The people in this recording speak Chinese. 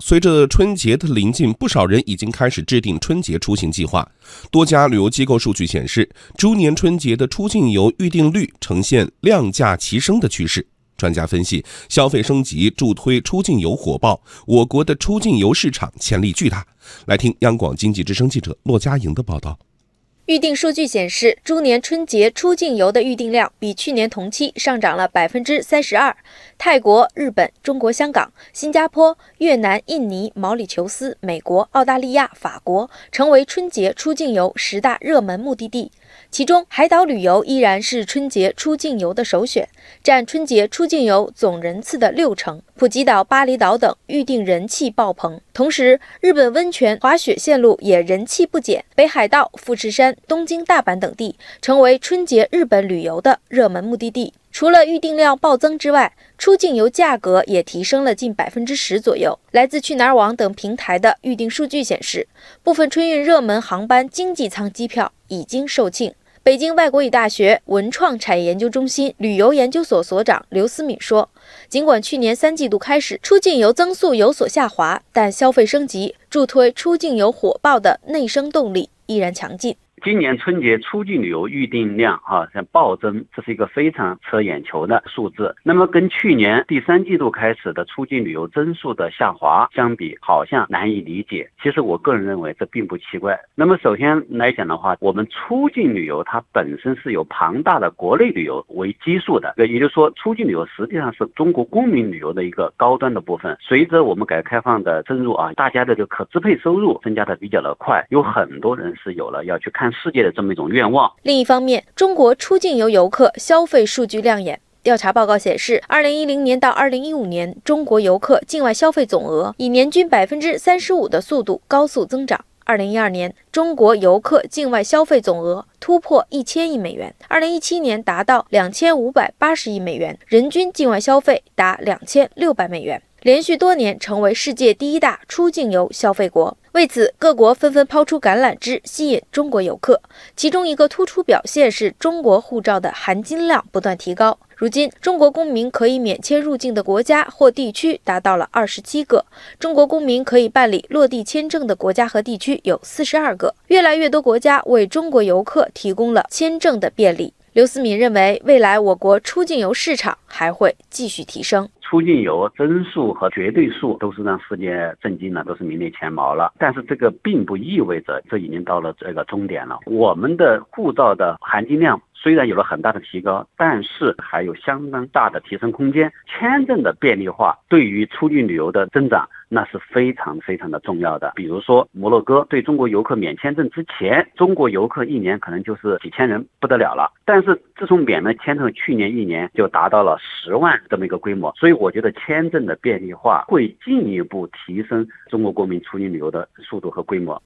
随着春节的临近，不少人已经开始制定春节出行计划。多家旅游机构数据显示，猪年春节的出境游预订率呈现量价齐升的趋势。专家分析，消费升级助推出境游火爆，我国的出境游市场潜力巨大。来听央广经济之声记者骆佳莹的报道。预订数据显示，猪年春节出境游的预订量比去年同期上涨了百分之三十二。泰国、日本、中国香港、新加坡、越南、印尼、毛里求斯、美国、澳大利亚、法国成为春节出境游十大热门目的地。其中，海岛旅游依然是春节出境游的首选，占春节出境游总人次的六成。普吉岛、巴厘岛等预订人气爆棚。同时，日本温泉滑雪线路也人气不减，北海道、富士山、东京、大阪等地成为春节日本旅游的热门目的地。除了预订量暴增之外，出境游价格也提升了近百分之十左右。来自去哪儿网等平台的预订数据显示，部分春运热门航班经济舱机票已经售罄。北京外国语大学文创产业研究中心旅游研究所所长刘思敏说：“尽管去年三季度开始出境游增速有所下滑，但消费升级助推出境游火爆的内生动力依然强劲。”今年春节出境旅游预订量啊，像暴增，这是一个非常扯眼球的数字。那么跟去年第三季度开始的出境旅游增速的下滑相比，好像难以理解。其实我个人认为这并不奇怪。那么首先来讲的话，我们出境旅游它本身是有庞大的国内旅游为基数的，也就是说，出境旅游实际上是中国公民旅游的一个高端的部分。随着我们改革开放的深入啊，大家的这个可支配收入增加的比较的快，有很多人是有了要去看。世界的这么一种愿望。另一方面，中国出境游游客消费数据亮眼。调查报告显示，二零一零年到二零一五年，中国游客境外消费总额以年均百分之三十五的速度高速增长。二零一二年，中国游客境外消费总额突破一千亿美元，二零一七年达到两千五百八十亿美元，人均境外消费达两千六百美元。连续多年成为世界第一大出境游消费国，为此各国纷纷抛出橄榄枝吸引中国游客。其中一个突出表现是中国护照的含金量不断提高。如今，中国公民可以免签入境的国家或地区达到了二十七个，中国公民可以办理落地签证的国家和地区有四十二个。越来越多国家为中国游客提供了签证的便利。刘思敏认为，未来我国出境游市场还会继续提升。出境游增速和绝对数都是让世界震惊了，都是名列前茅了。但是这个并不意味着这已经到了这个终点了。我们的护照的含金量虽然有了很大的提高，但是还有相当大的提升空间。签证的便利化对于出境旅游的增长。那是非常非常的重要的。比如说，摩洛哥对中国游客免签证之前，中国游客一年可能就是几千人，不得了了。但是自从免了签证，去年一年就达到了十万这么一个规模。所以我觉得签证的便利化会进一步提升中国国民出境旅游的速度和规模。